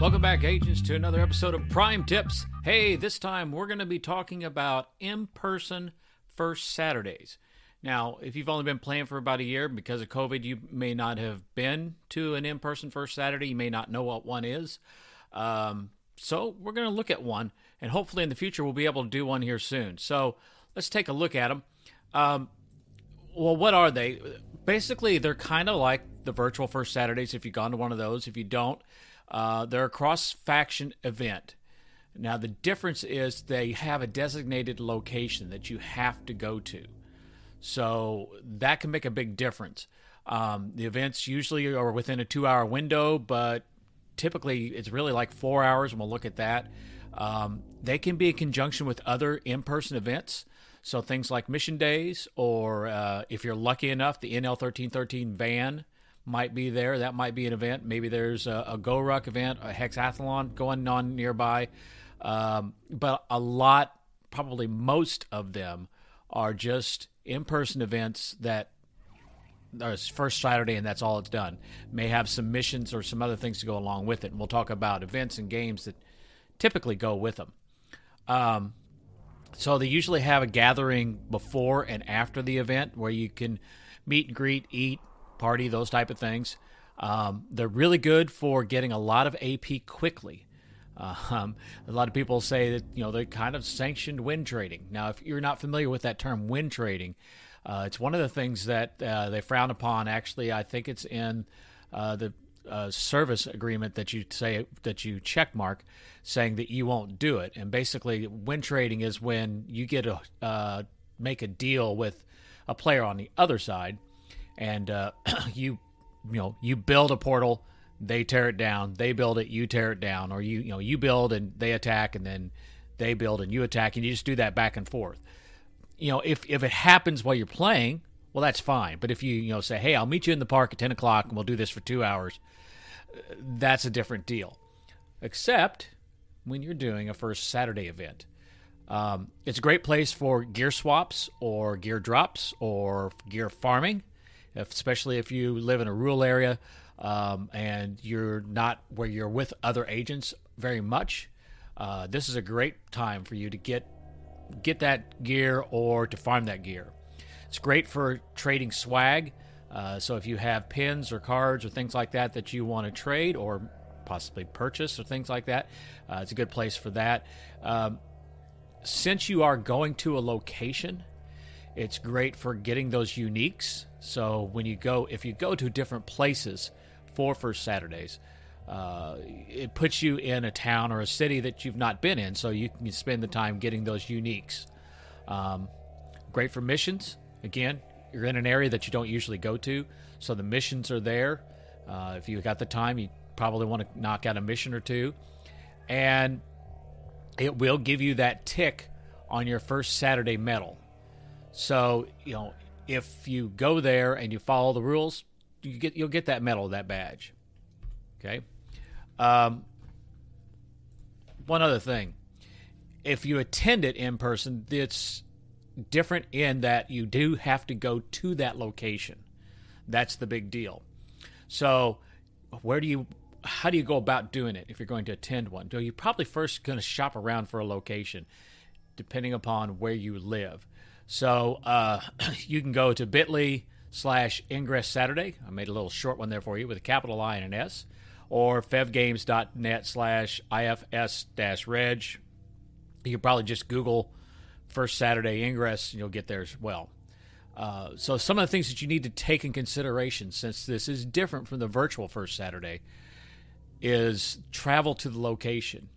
Welcome back, agents, to another episode of Prime Tips. Hey, this time we're going to be talking about in person first Saturdays. Now, if you've only been playing for about a year because of COVID, you may not have been to an in person first Saturday. You may not know what one is. Um, so, we're going to look at one, and hopefully in the future we'll be able to do one here soon. So, let's take a look at them. Um, well, what are they? Basically, they're kind of like the virtual first Saturdays if you've gone to one of those. If you don't, uh, they're a cross faction event. Now, the difference is they have a designated location that you have to go to. So that can make a big difference. Um, the events usually are within a two hour window, but typically it's really like four hours, and we'll look at that. Um, they can be in conjunction with other in person events. So things like mission days, or uh, if you're lucky enough, the NL 1313 van might be there. That might be an event. Maybe there's a, a GoRuck event, a hexathlon going on nearby. Um, but a lot, probably most of them, are just in-person events that are first Saturday and that's all it's done. May have some missions or some other things to go along with it. And we'll talk about events and games that typically go with them. Um, so they usually have a gathering before and after the event where you can meet and greet, eat, party, those type of things. Um, they're really good for getting a lot of AP quickly. Uh, um, a lot of people say that you know they're kind of sanctioned win trading. Now, if you're not familiar with that term, win trading, uh, it's one of the things that uh, they frown upon. Actually, I think it's in uh, the uh, service agreement that you say that you check mark, saying that you won't do it. And basically, win trading is when you get a uh, make a deal with a player on the other side and uh, you you know you build a portal they tear it down they build it you tear it down or you you know you build and they attack and then they build and you attack and you just do that back and forth you know if if it happens while you're playing well that's fine but if you you know say hey i'll meet you in the park at 10 o'clock and we'll do this for two hours that's a different deal except when you're doing a first saturday event um, it's a great place for gear swaps or gear drops or gear farming if, especially if you live in a rural area um, and you're not where you're with other agents very much. Uh, this is a great time for you to get get that gear or to farm that gear. It's great for trading swag. Uh, so if you have pins or cards or things like that that you want to trade or possibly purchase or things like that, uh, it's a good place for that. Um, since you are going to a location, it's great for getting those uniques. So when you go, if you go to different places for First Saturdays, uh, it puts you in a town or a city that you've not been in, so you can spend the time getting those uniques. Um, great for missions. Again, you're in an area that you don't usually go to, so the missions are there. Uh, if you got the time, you probably want to knock out a mission or two, and it will give you that tick on your first Saturday medal. So you know if you go there and you follow the rules, you get you'll get that medal, that badge. Okay. Um, one other thing, if you attend it in person, it's different in that you do have to go to that location. That's the big deal. So, where do you how do you go about doing it if you're going to attend one? So you're probably first going to shop around for a location, depending upon where you live. So uh, you can go to bit.ly slash ingress Saturday. I made a little short one there for you with a capital I and an S. Or fevgames.net slash IFS dash reg. You can probably just Google First Saturday Ingress and you'll get there as well. Uh, so, some of the things that you need to take in consideration, since this is different from the virtual First Saturday, is travel to the location.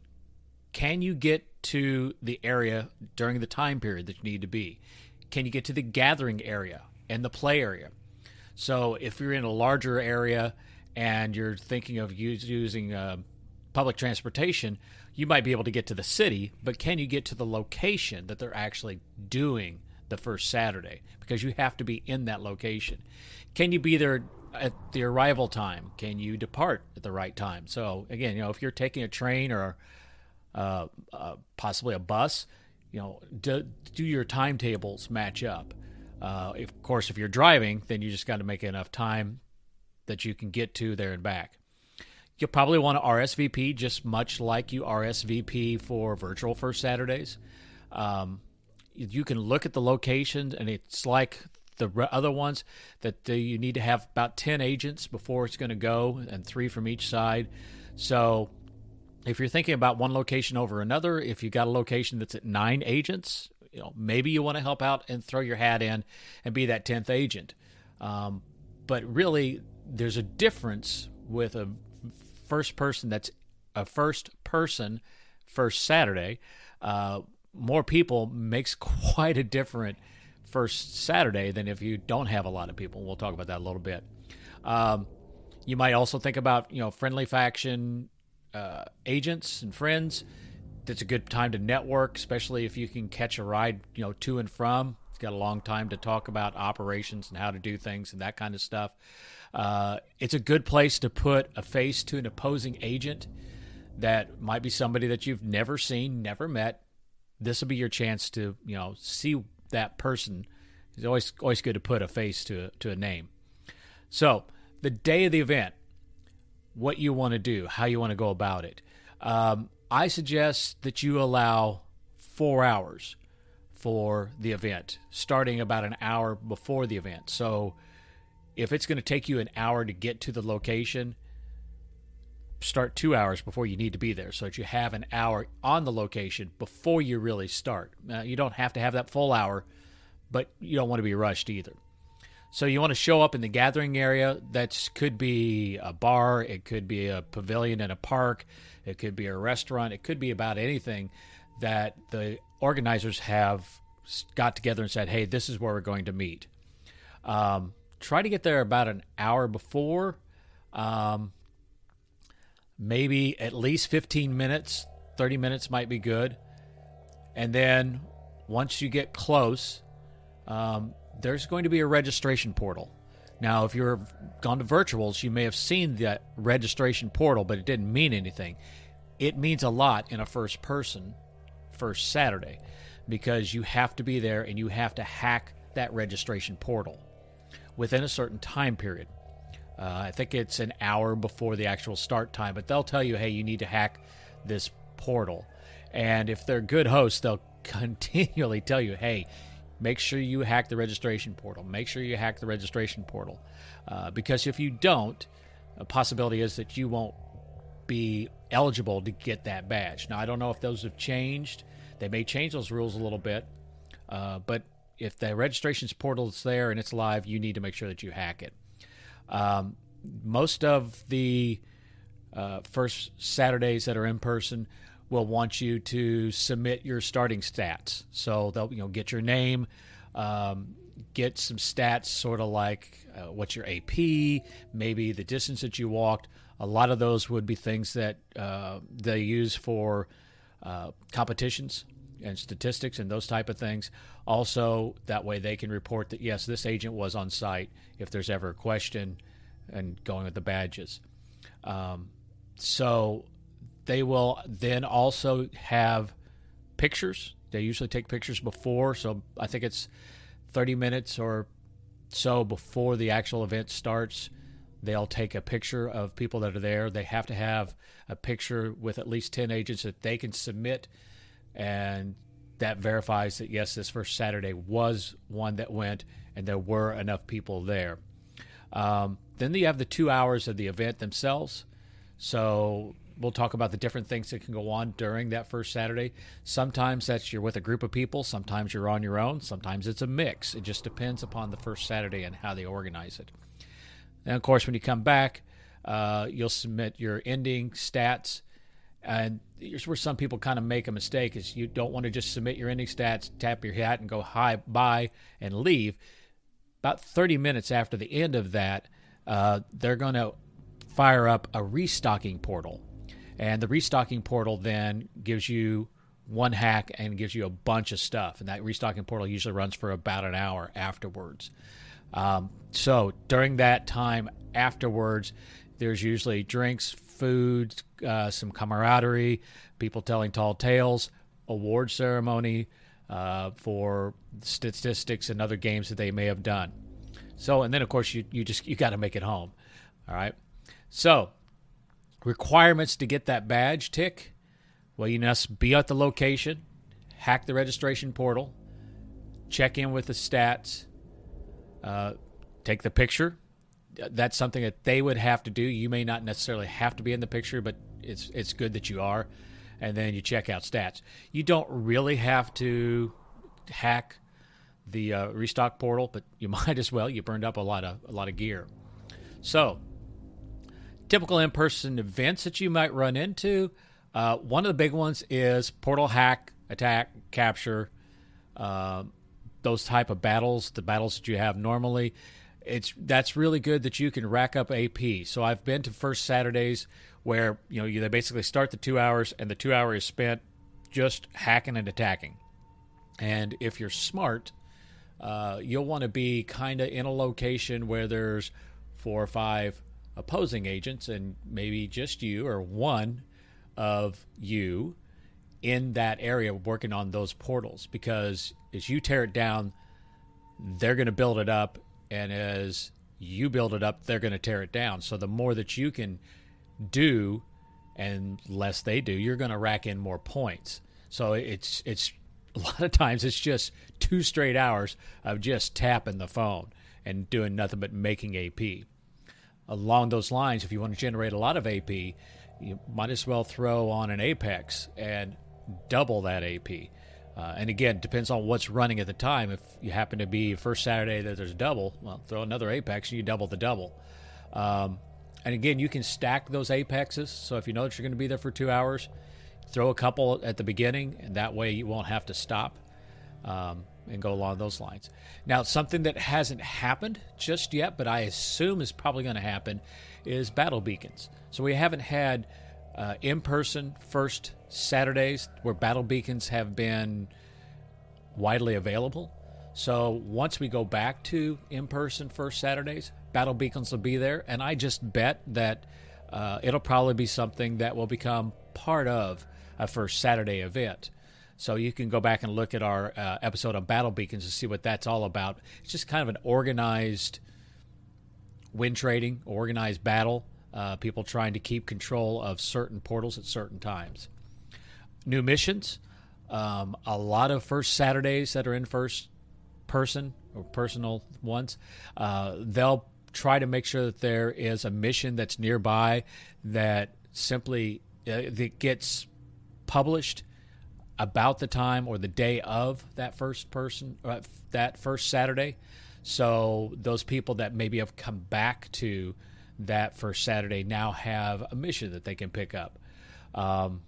Can you get to the area during the time period that you need to be? Can you get to the gathering area and the play area? So if you're in a larger area and you're thinking of use, using uh, public transportation, you might be able to get to the city, but can you get to the location that they're actually doing the first Saturday? Because you have to be in that location. Can you be there at the arrival time? Can you depart at the right time? So again, you know, if you're taking a train or uh, uh, possibly a bus, you know, do, do your timetables match up? Uh, if, of course, if you're driving, then you just got to make enough time that you can get to there and back. You'll probably want to RSVP just much like you RSVP for virtual First Saturdays. Um, you can look at the locations, and it's like the other ones that you need to have about 10 agents before it's going to go, and three from each side. So if you're thinking about one location over another, if you've got a location that's at nine agents, you know maybe you want to help out and throw your hat in and be that tenth agent. Um, but really, there's a difference with a first person that's a first person first Saturday. Uh, more people makes quite a different first Saturday than if you don't have a lot of people. We'll talk about that a little bit. Um, you might also think about you know friendly faction uh, agents and friends. It's a good time to network, especially if you can catch a ride, you know, to and from. Got a long time to talk about operations and how to do things and that kind of stuff. Uh, it's a good place to put a face to an opposing agent that might be somebody that you've never seen, never met. This will be your chance to, you know, see that person. It's always always good to put a face to to a name. So the day of the event, what you want to do, how you want to go about it. Um, I suggest that you allow four hours for the event, starting about an hour before the event. So if it's going to take you an hour to get to the location, start two hours before you need to be there so that you have an hour on the location before you really start. Uh, you don't have to have that full hour, but you don't want to be rushed either. So you want to show up in the gathering area. That could be a bar, it could be a pavilion in a park, it could be a restaurant, it could be about anything that the organizers have got together and said, "Hey, this is where we're going to meet." Um, try to get there about an hour before, um, maybe at least fifteen minutes. Thirty minutes might be good, and then once you get close, um, there's going to be a registration portal. Now, if you've gone to virtuals, you may have seen that registration portal, but it didn't mean anything. It means a lot in a first person, first Saturday, because you have to be there and you have to hack that registration portal within a certain time period. Uh, I think it's an hour before the actual start time, but they'll tell you, hey, you need to hack this portal. And if they're good hosts, they'll continually tell you, hey, make sure you hack the registration portal. Make sure you hack the registration portal. Uh, because if you don't, a possibility is that you won't be eligible to get that badge. Now, I don't know if those have changed. They may change those rules a little bit. Uh, but if the registrations portal is there and it's live, you need to make sure that you hack it. Um, most of the uh, first Saturdays that are in person will want you to submit your starting stats. So they'll you know get your name, um, get some stats, sort of like uh, what's your AP, maybe the distance that you walked. A lot of those would be things that uh, they use for uh, competitions and statistics and those type of things. Also, that way they can report that yes, this agent was on site if there's ever a question, and going with the badges. Um, so they will then also have pictures. They usually take pictures before, so I think it's 30 minutes or so before the actual event starts. They'll take a picture of people that are there. They have to have a picture with at least 10 agents that they can submit, and that verifies that yes, this first Saturday was one that went and there were enough people there. Um, then you have the two hours of the event themselves. So we'll talk about the different things that can go on during that first Saturday. Sometimes that's you're with a group of people, sometimes you're on your own, sometimes it's a mix. It just depends upon the first Saturday and how they organize it. And of course, when you come back, uh, you'll submit your ending stats. And here's where some people kind of make a mistake: is you don't want to just submit your ending stats, tap your hat, and go hi, bye, and leave. About 30 minutes after the end of that, uh, they're going to fire up a restocking portal and the restocking portal then gives you one hack and gives you a bunch of stuff. And that restocking portal usually runs for about an hour afterwards. Um, so during that time afterwards, there's usually drinks, food, uh, some camaraderie, people telling tall tales. award ceremony uh, for statistics and other games that they may have done. So, and then of course you you just you got to make it home. All right. So, requirements to get that badge tick. Well, you must be at the location, hack the registration portal, check in with the stats, uh, take the picture. That's something that they would have to do. You may not necessarily have to be in the picture, but it's it's good that you are. And then you check out stats. You don't really have to hack the uh, restock portal, but you might as well. You burned up a lot of a lot of gear. So, typical in-person events that you might run into. Uh, one of the big ones is portal hack, attack, capture, uh, those type of battles. The battles that you have normally. It's that's really good that you can rack up AP. So I've been to first Saturdays where you know you, they basically start the two hours and the two hour is spent just hacking and attacking. And if you're smart, uh, you'll want to be kind of in a location where there's four or five opposing agents and maybe just you or one of you in that area working on those portals. Because as you tear it down they're going to build it up and as you build it up they're going to tear it down. So the more that you can do and less they do you're going to rack in more points. So it's it's a lot of times it's just two straight hours of just tapping the phone and doing nothing but making AP. Along those lines, if you want to generate a lot of AP, you might as well throw on an Apex and double that AP. Uh, and again, depends on what's running at the time. If you happen to be first Saturday that there's a double, well, throw another Apex and you double the double. Um, and again, you can stack those Apexes. So if you know that you're going to be there for two hours, throw a couple at the beginning, and that way you won't have to stop um, and go along those lines. Now, something that hasn't happened just yet, but I assume is probably going to happen, is battle beacons. So we haven't had uh, in-person first Saturdays where battle beacons have been widely available. So once we go back to in-person first Saturdays, battle beacons will be there, and I just bet that uh, it'll probably be something that will become part of a first Saturday event. So you can go back and look at our uh, episode on battle beacons to see what that's all about. It's just kind of an organized win trading, organized battle. Uh, people trying to keep control of certain portals at certain times. New missions. Um, a lot of first Saturdays that are in first person or personal ones. Uh, they'll try to make sure that there is a mission that's nearby that simply uh, that gets published about the time or the day of that first person uh, that first Saturday. So those people that maybe have come back to that first Saturday now have a mission that they can pick up. Um,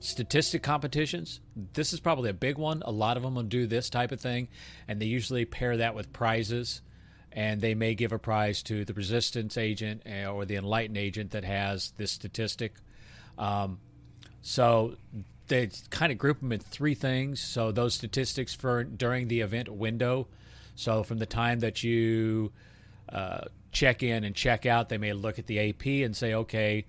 statistic competitions. This is probably a big one. A lot of them will do this type of thing, and they usually pair that with prizes. And they may give a prize to the resistance agent eh, or the enlightened agent that has this statistic. Um, so they kind of group them in three things. So those statistics for during the event window. So from the time that you uh, check in and check out, they may look at the AP and say, okay,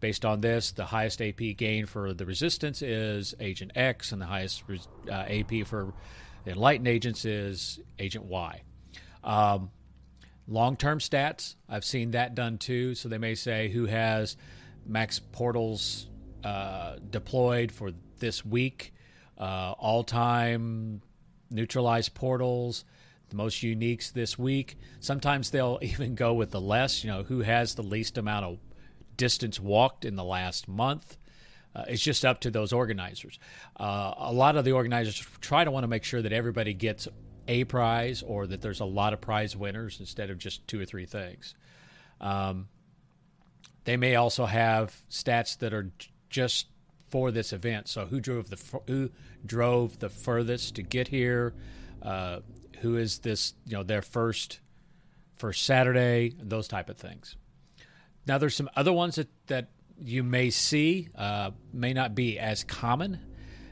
based on this, the highest AP gain for the resistance is Agent X, and the highest uh, AP for the enlightened agents is Agent Y. Um, Long term stats, I've seen that done too. So they may say who has max portals uh, deployed for this week, uh, all time neutralized portals, the most uniques this week. Sometimes they'll even go with the less, you know, who has the least amount of distance walked in the last month. Uh, it's just up to those organizers. Uh, a lot of the organizers try to want to make sure that everybody gets a prize or that there's a lot of prize winners instead of just two or three things. Um, they may also have stats that are just for this event. So who drove the who drove the furthest to get here? Uh, who is this? You know, their first first Saturday, those type of things. Now there's some other ones that that you may see uh, may not be as common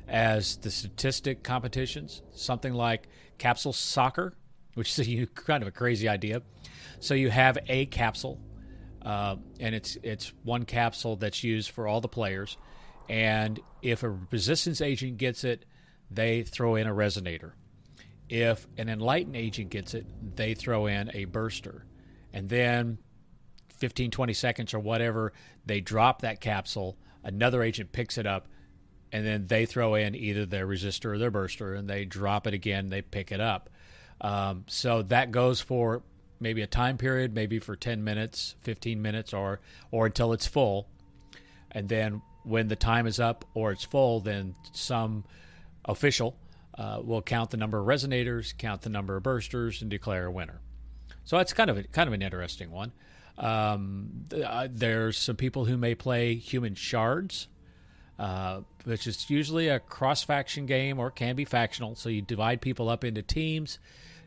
as the statistic competitions. Something like capsule soccer, which is a, kind of a crazy idea. So you have a capsule, uh, and it's it's one capsule that's used for all the players. And if a resistance agent gets it, they throw in a resonator. If an enlightened agent gets it, they throw in a burster. And then 15, 20 seconds or whatever, they drop that capsule. Another agent picks it up, and then they throw in either their resistor or their burster, and they drop it again. They pick it up. Um, so that goes for maybe a time period, maybe for 10 minutes, 15 minutes, or or until it's full. And then when the time is up or it's full, then some official uh, will count the number of resonators, count the number of bursters, and declare a winner. So that's kind of a, kind of an interesting one. Um, uh, there's some people who may play human shards, uh, which is usually a cross faction game or can be factional. So you divide people up into teams.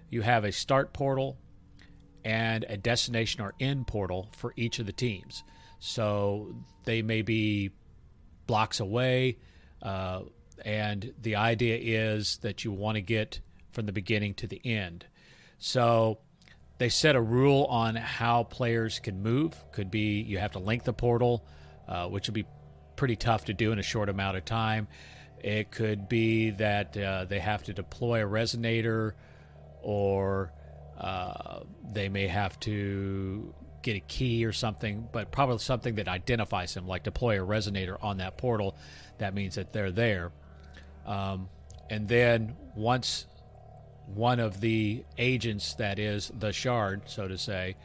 You have a start portal and a destination or end portal for each of the teams. So they may be blocks away. Uh, and the idea is that you want to get from the beginning to the end. So they set a rule on how players can move. Could be you have to link the portal, uh, which would be pretty tough to do in a short amount of time. It could be that uh, they have to deploy a resonator, or uh, they may have to get a key or something, but probably something that identifies them, like deploy a resonator on that portal. That means that they're there. Um, and then once one of the agents, that is the shard, so to say,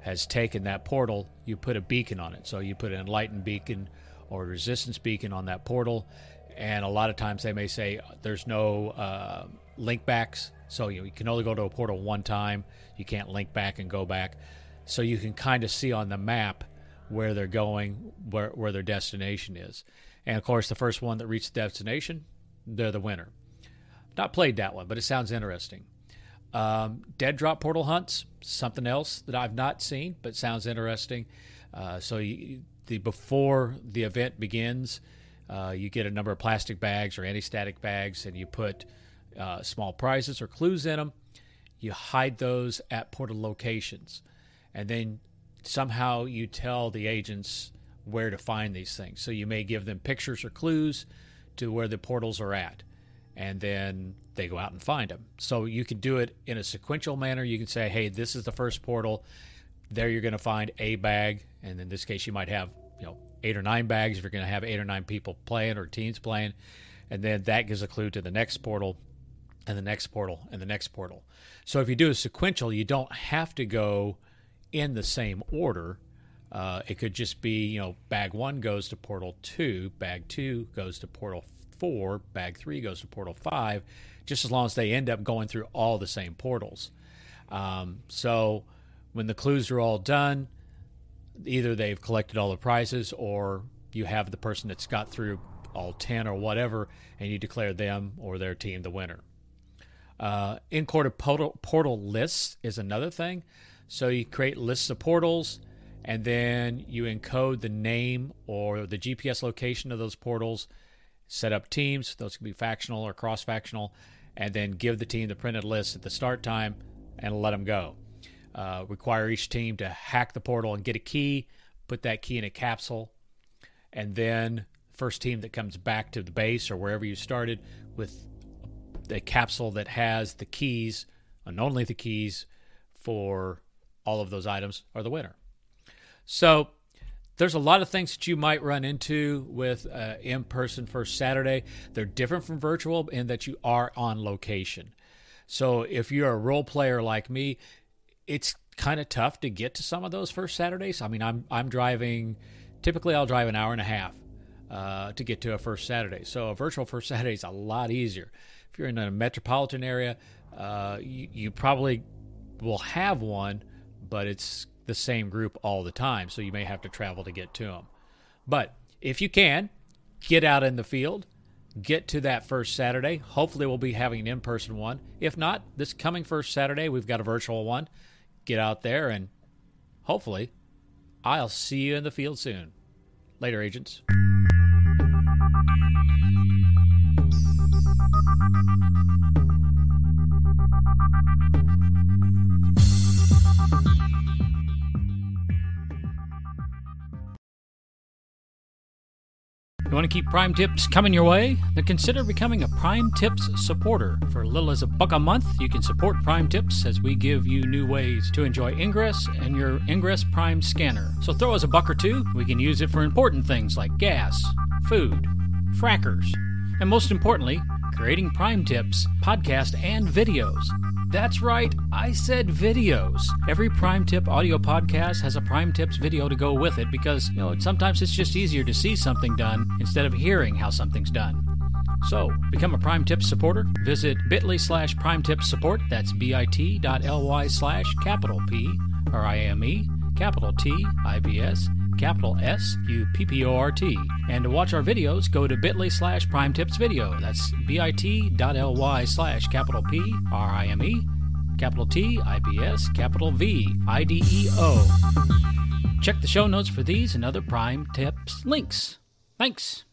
has taken that portal, you put a beacon on it. So you put an enlightened beacon or resistance beacon on that portal. And a lot of times they may say there's no uh, link backs. So you, you can only go to a portal one time. You can't link back and go back. So you can kind of see on the map where they're going, where, where their destination is. And of course, the first one that reaches the destination, they're the winner. Not played that one, but it sounds interesting. Um, dead drop portal hunts, something else that I've not seen, but sounds interesting. Uh, so you, the before the event begins, uh, you get a number of plastic bags or anti-static bags, and you put uh, small prizes or clues in them. You hide those at portal locations, and then somehow you tell the agents where to find these things. So you may give them pictures or clues to where the portals are at and then they go out and find them. So you can do it in a sequential manner. You can say, hey, this is the first portal. There you're going to find a bag, and in this case, you might have you know eight or nine bags if you're going to have eight or nine people playing or teams playing, and then that gives a clue to the next portal, and the next portal, and the next portal. So if you do a sequential, you don't have to go in the same order. Uh, it could just be, you know, bag one goes to portal two, bag two goes to portal four, bag three goes to portal five, just as long as they end up going through all the same portals. Um, so when the clues are all done, either they've collected all the prizes or you have the person that's got through all 10 or whatever, and you declare them or their team the winner. Uh, encoded portal, portal lists is another thing. So you create lists of portals, and then you encode the name or the GPS location of those portals set up teams. Those can be factional or cross factional, and then give the team the printed list at the start time and let them go. Uh, require each team to hack the portal and get a key, put that key in a capsule, and then first team that comes back to the base or wherever you started with a capsule that has the keys and only the keys for all of those items are the winner. So there's a lot of things that you might run into with uh, in person first Saturday. They're different from virtual in that you are on location. So if you're a role player like me, it's kind of tough to get to some of those first Saturdays. I mean, I'm I'm driving. Typically, I'll drive an hour and a half uh, to get to a first Saturday. So a virtual first Saturday is a lot easier. If you're in a metropolitan area, uh, you, you probably will have one, but it's the same group all the time, so you may have to travel to get to them. But if you can, get out in the field, get to that first Saturday. Hopefully, we'll be having an in person one. If not, this coming first Saturday, we've got a virtual one. Get out there and hopefully, I'll see you in the field soon. Later, agents. You want to keep Prime Tips coming your way? Then consider becoming a Prime Tips supporter. For little as a buck a month, you can support Prime Tips as we give you new ways to enjoy Ingress and your Ingress Prime scanner. So throw us a buck or two. We can use it for important things like gas, food, frackers, and most importantly, creating Prime Tips, podcast, and videos. That's right, I said videos. Every Prime Tip audio podcast has a Prime Tips video to go with it because, you know, sometimes it's just easier to see something done instead of hearing how something's done. So, become a Prime Tips supporter. Visit bit.ly slash Prime Tips support. That's bit.ly slash capital P R I M E, capital T I P S, capital S U P P O R T. And to watch our videos, go to bit.ly slash Prime Tips video. That's bit.ly slash capital P R I M E, capital T I P S, capital V I D E O. Check the show notes for these and other Prime Tips links. Thanks.